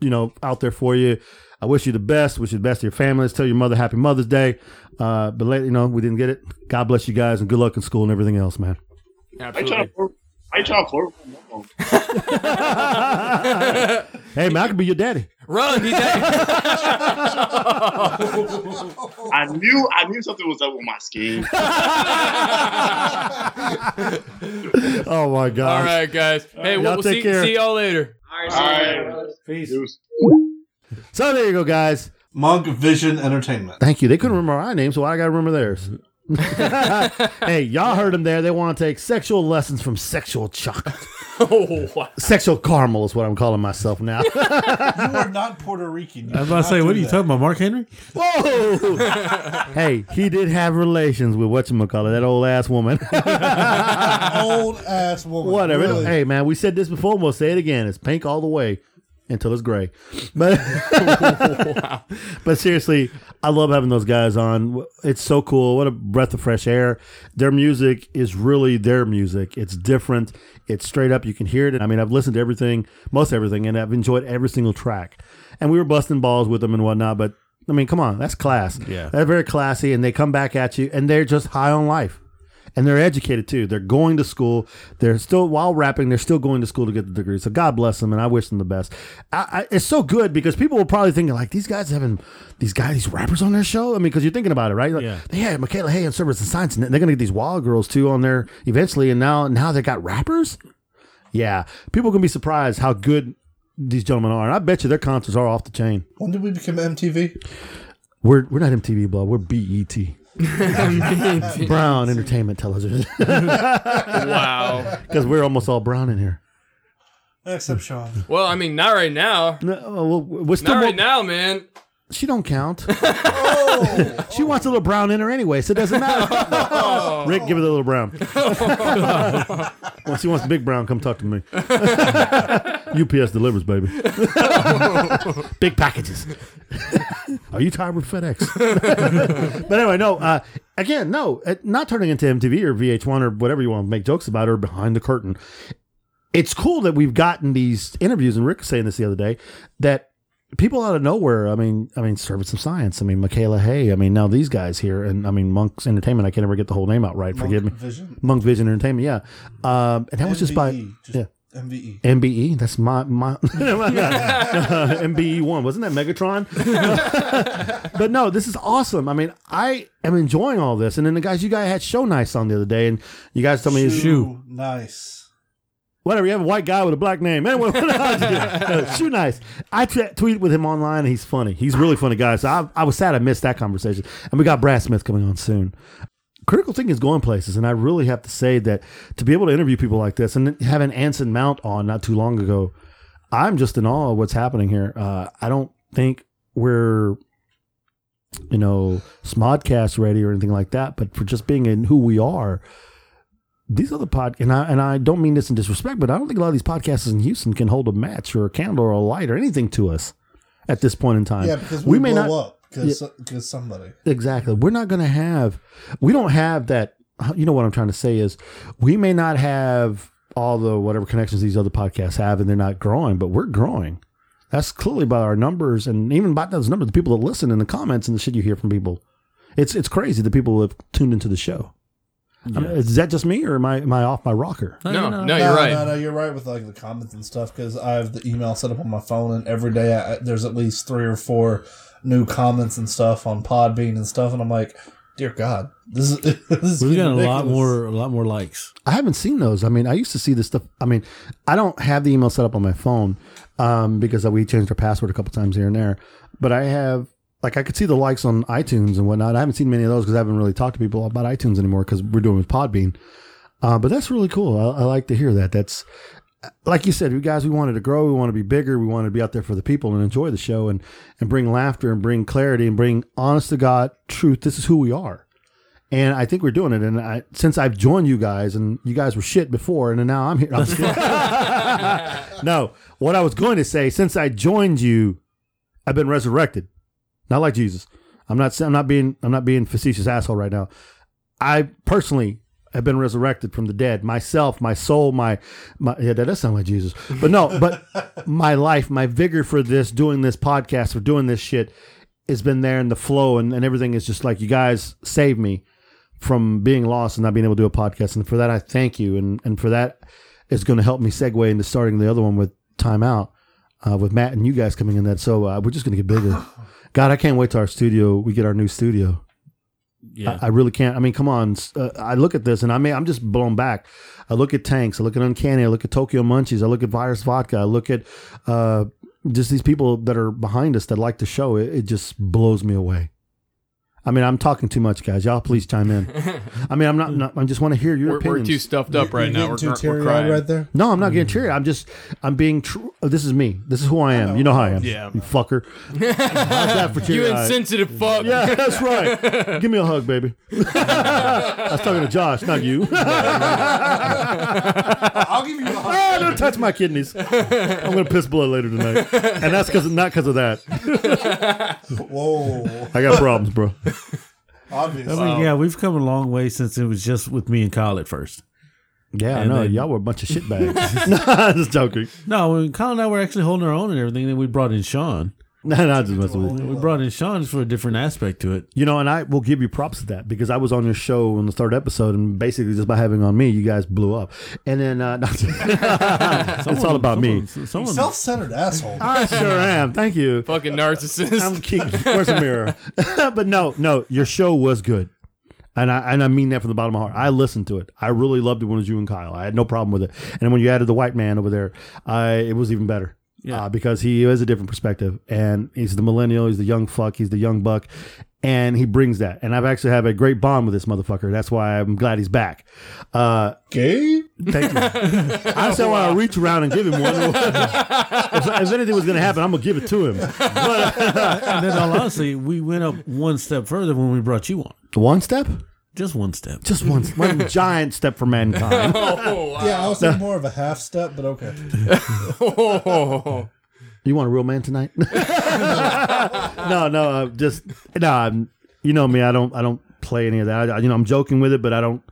you know, out there for you. I wish you the best. Wish you the best to your families. Tell your mother Happy Mother's Day. Uh, but let you know we didn't get it. God bless you guys and good luck in school and everything else, man. I Absolutely. Try to. I try to hey man, I could be your daddy. Run, he's I knew. I knew something was up with my skin. Oh my god. All right, guys. Hey, Y'all we'll, we'll take see, care. see y'all later. All All right. right. Peace. Deuce. So there you go, guys. Monk Vision Entertainment. Thank you. They couldn't remember our name, so I got to remember theirs. hey, y'all heard them there. They want to take sexual lessons from sexual chocolate. oh, wow. Sexual caramel is what I'm calling myself now. you are not Puerto Rican. You I was about to say, cannot what are you that. talking about, Mark Henry? Whoa! hey, he did have relations with whatchamacallit, that old ass woman. Old ass woman. Whatever. Really. Hey, man, we said this before, and we'll say it again. It's pink all the way until it's gray. But but seriously, I love having those guys on. It's so cool. What a breath of fresh air. Their music is really their music. It's different. It's straight up. You can hear it. I mean, I've listened to everything, most everything, and I've enjoyed every single track. And we were busting balls with them and whatnot, but I mean, come on, that's class. Yeah. They're very classy, and they come back at you, and they're just high on life and they're educated too. They're going to school. They're still while rapping. They're still going to school to get the degree. So God bless them, and I wish them the best. I, I, it's so good because people will probably think like these guys having these guys, these rappers on their show. I mean, because you're thinking about it, right? Like, Yeah. They had Michaela Hay and Service and Science, and they're going to get these wild girls too on there eventually. And now, now they got rappers. Yeah, people can be surprised how good these gentlemen are, and I bet you their concerts are off the chain. When did we become MTV? We're we're not MTV, blood. We're BET. Brown Entertainment Television. Wow. Because we're almost all brown in here. Except Sean. Well, I mean, not right now. No, well, we're still Not more- right now, man. She don't count. she wants a little brown in her anyway, so it doesn't matter. Rick, give her the little brown. Once she wants the big brown, come talk to me. UPS delivers, baby. big packages. Are you tired with FedEx? but anyway, no. Uh, again, no. Not turning into MTV or VH1 or whatever you want to make jokes about or behind the curtain. It's cool that we've gotten these interviews, and Rick was saying this the other day that people out of nowhere. I mean, I mean, Service of Science. I mean, Michaela Hay. I mean, now these guys here, and I mean, Monk's Entertainment. I can't ever get the whole name out right. Forgive me. Vision. Monk Vision Entertainment. Yeah, um, and that was just by just yeah. MVE. MBE. That's my my MBE one. Wasn't that Megatron? but no, this is awesome. I mean, I am enjoying all this. And then the guys, you guys had Show Nice on the other day, and you guys told me Shoe. Nice. Whatever. You have a white guy with a black name. Anyway, uh, shoe nice. I t- tweeted with him online, and he's funny. He's a really funny guy. So I, I was sad I missed that conversation. And we got Brad Smith coming on soon. Critical thinking is going places, and I really have to say that to be able to interview people like this, and then having Anson Mount on not too long ago, I'm just in awe of what's happening here. Uh, I don't think we're you know, Smodcast ready or anything like that, but for just being in who we are, these other pod and I and I don't mean this in disrespect, but I don't think a lot of these podcasts in Houston can hold a match or a candle or a light or anything to us at this point in time. Yeah, because we, may blow not up because Yeah. somebody. Exactly. We're not going to have, we don't have that. You know what I'm trying to say is we may not have all the whatever connections these other podcasts have and they're not growing, but we're growing. That's clearly by our numbers and even by those numbers, the people that listen and the comments and the shit you hear from people. It's it's crazy the people who have tuned into the show. I is that just me or am I, am I off my rocker? No, no, no, you're right. No, no, you're right with like the comments and stuff because I have the email set up on my phone, and every day I, there's at least three or four new comments and stuff on Podbean and stuff, and I'm like, dear God, this is this We've got a lot more, a lot more likes. I haven't seen those. I mean, I used to see this stuff. I mean, I don't have the email set up on my phone um, because we changed our password a couple times here and there. But I have, like, I could see the likes on iTunes and whatnot. I haven't seen many of those because I haven't really talked to people about iTunes anymore because we're doing with Podbean. Uh, but that's really cool. I, I like to hear that. That's like you said, you guys. We wanted to grow. We want to be bigger. We want to be out there for the people and enjoy the show and and bring laughter and bring clarity and bring honest to God truth. This is who we are. And I think we're doing it. And I, since I've joined you guys, and you guys were shit before, and now I'm here. I'm no, what I was going to say, since I joined you, I've been resurrected. Not like Jesus. I'm not. I'm not being. I'm not being facetious asshole right now. I personally have been resurrected from the dead. Myself, my soul, my, my yeah, that does sound like Jesus. But no, but my life, my vigor for this, doing this podcast, for doing this shit, has been there in the flow, and, and everything is just like you guys saved me from being lost and not being able to do a podcast. And for that, I thank you. And and for that is going to help me segue into starting the other one with Time Out uh, with Matt and you guys coming in that. So uh, we're just going to get bigger. God, I can't wait to our studio. We get our new studio. Yeah. I, I really can't. I mean, come on. Uh, I look at this and I mean, I'm just blown back. I look at Tanks. I look at Uncanny. I look at Tokyo Munchies. I look at Virus Vodka. I look at uh, just these people that are behind us that like the show. It, it just blows me away. I mean, I'm talking too much, guys. Y'all, please chime in. I mean, I'm not. not I just want to hear your We're, we're too stuffed up right now. We're, too we're teary-eyed crying. right there. No, I'm not getting cheery. I'm just, I'm being true. Oh, this is me. This is who I am. You know how I am. Yeah. You fucker. How's that for You teary-eyed? insensitive fuck. Yeah, that's right. Give me a hug, baby. I was talking to Josh, not you. I'll give you a hug. Ah, don't touch my kidneys. I'm gonna piss blood later tonight, and that's because not because of that. Whoa. I got problems, bro. Obviously. I mean, yeah, we've come a long way since it was just with me and Kyle at first. Yeah, I know. then- Y'all were a bunch of shitbags. nah, just joking. No, when Kyle and I were actually holding our own and everything, then we brought in Sean. No, no, just messing with you. We brought in Sean for a different aspect to it. You know, and I will give you props to that because I was on your show in the third episode, and basically just by having on me, you guys blew up. And then uh, it's all about me. Someone, Self-centered asshole. I sure am. Thank you. Fucking narcissist. I'm keep, where's the mirror? but no, no, your show was good. And I and I mean that from the bottom of my heart. I listened to it. I really loved it when it was you and Kyle. I had no problem with it. And when you added the white man over there, I it was even better. Yeah. Uh, because he has a different perspective, and he's the millennial, he's the young fuck, he's the young buck, and he brings that. And I've actually have a great bond with this motherfucker. That's why I'm glad he's back. Uh, Gay? Thank you. I said when I'll reach around and give him one. if, if anything was going to happen, I'm going to give it to him. But, and then, all honestly, we went up one step further when we brought you on. one step, Just one step. just one, one giant step for mankind. Oh, wow. Yeah, I was thinking more of a half step, but okay. You want a real man tonight? no, no, uh, just no. I'm, you know me. I don't. I don't play any of that. I, you know, I'm joking with it, but I don't.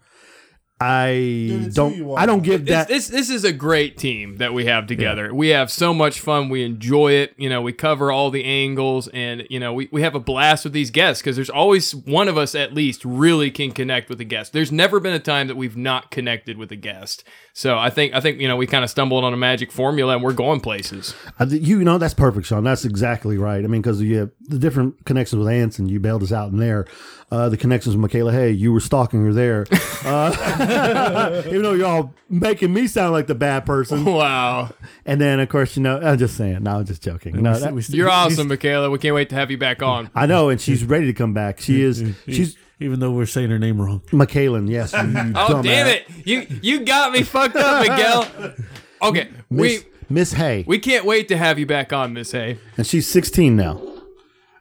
I it's who you don't. I don't give that. this this is a great team that we have together. We have so much fun. We enjoy it. You know, we cover all the angles, and you know, we, we have a blast with these guests because there's always one of us at least really can connect with a guest. There's never been a time that we've not connected with a guest. So I think I think you know we kind of stumbled on a magic formula, and we're going places. I think you know that's perfect, Sean. That's exactly right. I mean, because you have the different connections with Ants, and you bailed us out in there. Uh, the connections with Michaela. Hey, you were stalking her there. Uh, even though you're all making me sound like the bad person. Wow, And then, of course, you know, I'm just saying. No, I'm just joking. No, that- you're awesome, Michaela. We can't wait to have you back on. I know, and she's ready to come back. She is. She's Even though we're saying her name wrong. Michaelan. Yes. You, you Oh damn dumbass. it! You you got me fucked up, Miguel. Okay, Miss, we Miss Hay, we can't wait to have you back on, Miss Hay. and she's 16 now.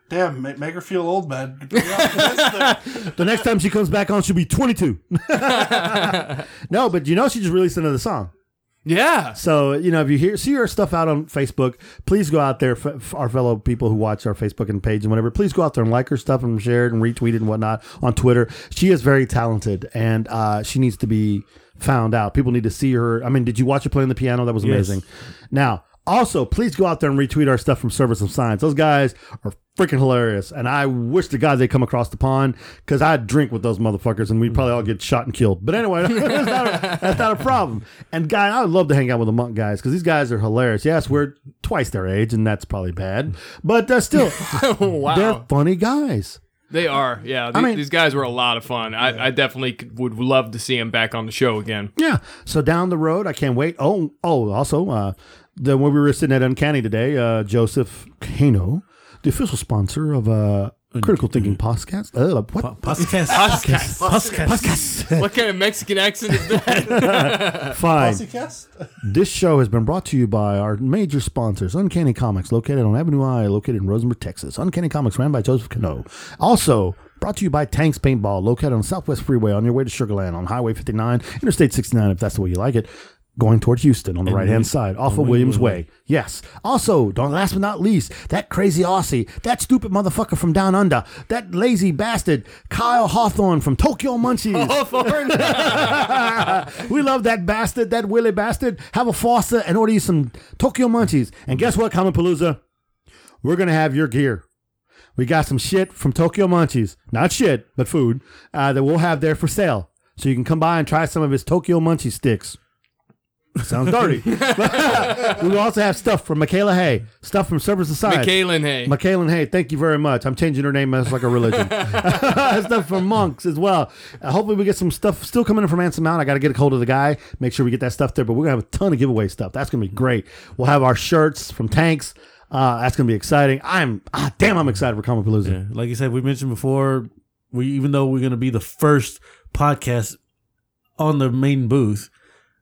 Damn, make, make her feel old, man. The next time she comes back on, she'll be 22. no, but you know, she just released another song. Yeah. So you know, if you hear see her stuff out on Facebook, please go out there. F- f- our fellow people who watch our Facebook and page and whatever, please go out there and like her stuff and share it and retweet it and whatnot on Twitter. She is very talented and uh, she needs to be found out. People need to see her. I mean, did you watch her playing the piano? That was Yes. amazing. Now, also, please go out there and retweet our stuff from Service of Science. Those guys are freaking hilarious, and I wish to God they come across the pond because I'd drink with those motherfuckers, and we'd probably all get shot and killed. But anyway, that's, not a, that's not a problem. And guy, I would love to hang out with the monk guys because these guys are hilarious. Yes, we're twice their age, and that's probably bad, but uh, still, wow. they're funny guys. They are, yeah. These, mean- these guys were a lot of fun. I, I definitely would love to see them back on the show again. Yeah. So down the road, I can't wait. Oh, oh, also, uh, the when we were sitting at Uncanny today, uh, Joseph Kano, the official sponsor of uh, Critical Thinking Podcast. Uh, what? Podcast. Podcast. Podcast. What kind of Mexican accent is that? Fine. Pussycast? This show has been brought to you by our major sponsors, Uncanny Comics, located on Avenue I, located in Rosenberg, Texas. Uncanny Comics, ran by Joseph Cano. Also, brought to you by Tanks Paintball, located on Southwest Freeway on your way to Sugarland on Highway 59, Interstate 69, if that's the way you like it. Going towards Houston on the right hand side, off of Williams Way. Yes. Also, don't last but not least, that crazy Aussie, that stupid motherfucker from down under, that lazy bastard, Kyle Hawthorne from Tokyo Munchies. Hawthorne. we love that bastard, that Willie bastard. Have a Foster and order you some Tokyo Munchies. And guess what, Comicpalooza? We're going to have your gear. We got some shit from Tokyo Munchies. Not shit, but food uh, that we'll have there for sale. So you can come by and try some of his Tokyo Munchie sticks. Sounds dirty. we will also have stuff from Michaela Hay, stuff from Service Society. Michaelan Hay. Michaelan Hay, thank you very much. I'm changing her name as like a religion. stuff from monks as well. Uh, hopefully, we get some stuff still coming in from Anson Mount. I got to get a hold of the guy, make sure we get that stuff there. But we're gonna have a ton of giveaway stuff. That's gonna be great. We'll have our shirts from Tanks. Uh, that's gonna be exciting. I'm ah, damn, I'm excited for Comicpalooza. Yeah, like you said, we mentioned before, we even though we're going to be the first podcast on the main booth,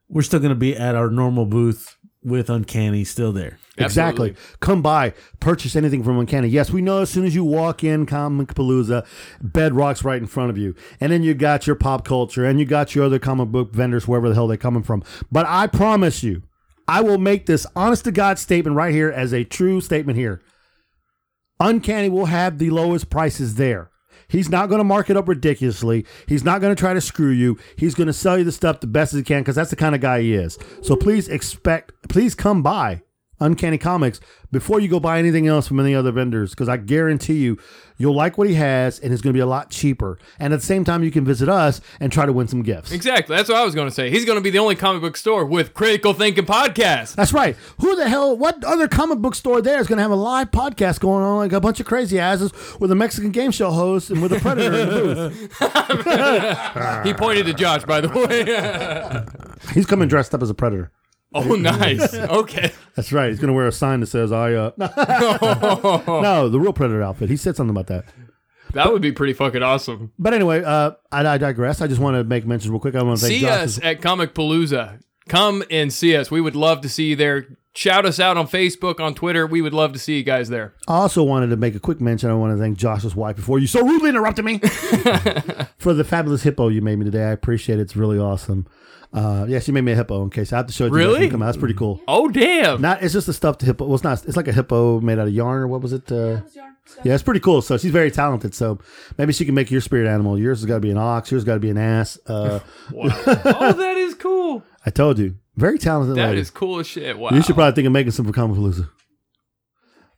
we're still going to be at our normal booth with Uncanny still there. Exactly. Come by, purchase anything from Uncanny. Yes, we know as soon as you walk in Comicpalooza, Bedrock's right in front of you. And then you got your pop culture and you got your other comic book vendors, wherever the hell they're coming from. But I promise you, I will make this honest to God statement right here as a true statement here. Uncanny will have the lowest prices there. He's not going to mark it up ridiculously. He's not going to try to screw you. He's going to sell you the stuff the best as he can because that's the kind of guy he is. So please expect, please come by Uncanny Comics before you go buy anything else from any other vendors because I guarantee you, you'll like what he has and it's going to be a lot cheaper. And at the same time, you can visit us and try to win some gifts. Exactly. That's what I was going to say. He's going to be the only comic book store with critical thinking podcast. That's right. Who the hell, what other comic book store there is going to have a live podcast going on like a bunch of crazy asses with a Mexican game show host and with a predator in the booth? he pointed to Josh, by the way. He's coming dressed up as a predator. Oh, nice. Okay. That's right. He's going to wear a sign that says, I, uh, no, the real predator outfit. He said something about that. That would be pretty fucking awesome. But anyway, uh, I, I digress. I just want to make mentions real quick. I want to thank See Josh. us at Comicpalooza. Come and see us. We would love to see you there. Shout us out on Facebook, on Twitter. We would love to see you guys there. I also wanted to make a quick mention. I want to thank Josh's wife before you so rudely interrupted me for the fabulous hippo you made me today. I appreciate it. It's really awesome. Uh, yeah, she made me a hippo in case I have to show it to you. Really? you Come out. That's pretty cool. Oh damn! Not it's just a stuffed hippo. Well, it's not. It's like a hippo made out of yarn or what was it? Uh, yeah, it's pretty cool. So she's very talented. So maybe she can make your spirit animal. Yours has got to be an ox. Yours got to be an ass. Uh, oh, that is cool. I told you, very talented. That lady. is cool as shit. Wow. You should probably think of making some for Comicpalooza.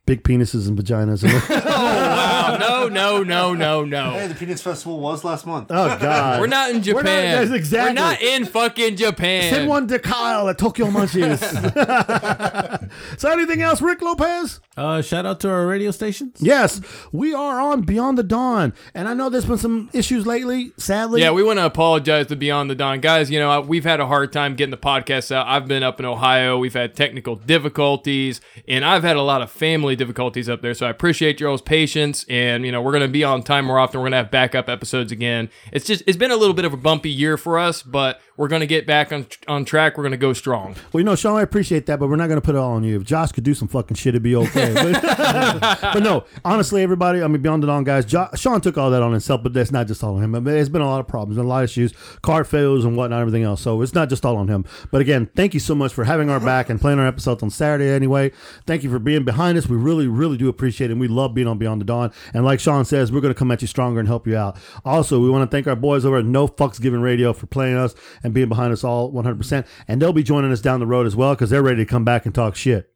Big penises and vaginas. Oh, wow. No, no, no, no, no. Hey, the Penis Festival was last month. Oh God, We're not in We're not- Japan. that's exactly. We're not in fucking Japan. Send one to Kyle at Tokyo Munchies. so anything else, Rick Lopez? Uh, shout out to our radio stations. Yes, we are on Beyond the Dawn, and I know there's been some issues lately. Sadly, Yeah, we want to apologize to Beyond the Dawn. Guys, you know, we've had a hard time getting the podcast out. I've been up in Ohio. We've had technical difficulties, and I've had a lot of family difficulties up there. So I appreciate your all's patience. And, you know, we're to be on time more often. We're to have backup episodes again. It's just, it's been a little bit of a bumpy year for us, but we're going to get back on, on track. We're going to go strong. Well, you know, Sean, I appreciate that, but we're not going to put it all on you. If Josh could do some fucking shit, it'd be okay. But, but no, honestly, everybody, I mean, Beyond the Dawn guys, Sean took all that on himself, but that's not just all on him. I mean, there's been a lot of problems, and a lot of issues, car fails and whatnot, everything else. So it's not just all on him. But again, thank you so much for having our back and playing our episodes on Saturday anyway. Thank you for being behind us. We really, really do appreciate it. And we love being on Beyond the Dawn. And like Sean says, we're going to come at you stronger and help you out. Also, we want to thank our boys over at No Fucks Given Radio for playing us and being behind us all 100%. And they'll be joining us down the road as well because they're ready to come back and talk shit.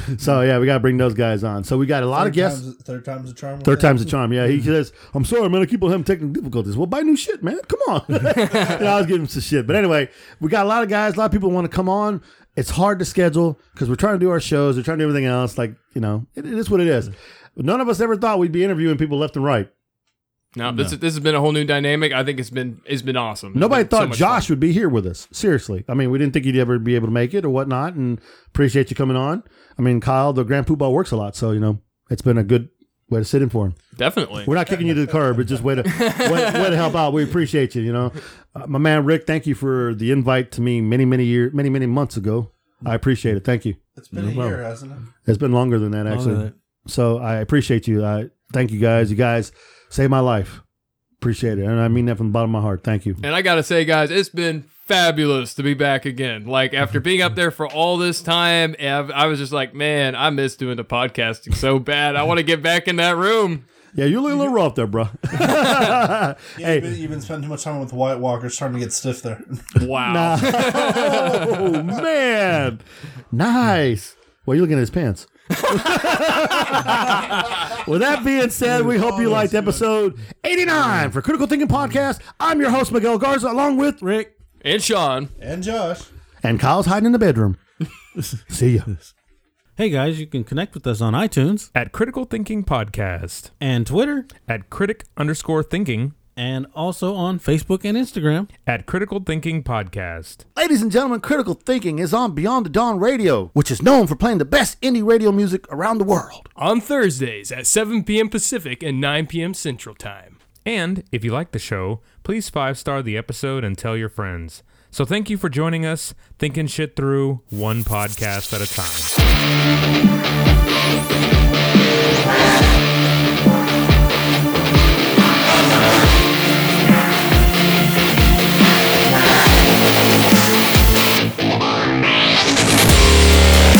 so yeah, we got to bring those guys on. So we got a lot of guests. time's- third time's a charm. Third time's a charm. Yeah, he says, "I'm sorry, man. I keep on having technical difficulties." Well, buy new shit, man. Come on. You know, I was giving him some shit, but anyway, we got a lot of guys. A lot of people want to come on. It's hard to schedule because we're trying to do our shows. We're trying to do everything else. Like you know, it, it is what it is. None of us ever thought we'd be interviewing people left and right. No, this, this has been a whole new dynamic. I think it's been, it's been awesome. Nobody been thought much Josh would be here with us. Seriously. I mean, we didn't think he'd ever be able to make it or whatnot, and appreciate you coming on. I mean, Kyle, the Grand Poobah works a lot, so you know it's been a good way to sit in for him. Definitely. We're not kicking you to the curb. It's just way to way, way to help out. We appreciate you. You know, uh, my man Rick. Thank you for the invite to me many many years, many many months ago. I appreciate it. Thank you. It's been a No year, hasn't it? It's been longer than that actually. than that. So I appreciate you. I thank you guys. You guys saved my life. Appreciate it, and I mean that from the bottom of my heart. Thank you. And I gotta say, guys, it's been fabulous to be back again. Like after being up there for all this time, I've- I was just like, man, I miss doing the podcasting so bad. I want to get back in that room. Yeah, you look a little rough there, bro. Yeah, Hey. you've, been, you've been spending too much time with the White Walkers trying to get stiff there. Wow. oh man, nice. Well, you looking at his pants. With that being said, we hope you liked episode 89 for Critical Thinking Podcast. I'm your host, Miguel Garza, along with Rick and Sean and Josh. And Kyle's hiding in the bedroom. See ya. Hey guys, you can connect with us on iTunes at Critical Thinking Podcast and Twitter at critic underscore thinking and also on Facebook and Instagram. At Critical Thinking Podcast. Ladies and gentlemen, Critical Thinking is on Beyond the Dawn Radio, which is known for playing the best indie radio music around the world. On Thursdays at 7 p.m. Pacific and 9 p.m. Central Time. And if you like the show, please five star the episode and tell your friends. So thank you for joining us, thinking shit through one podcast at a time.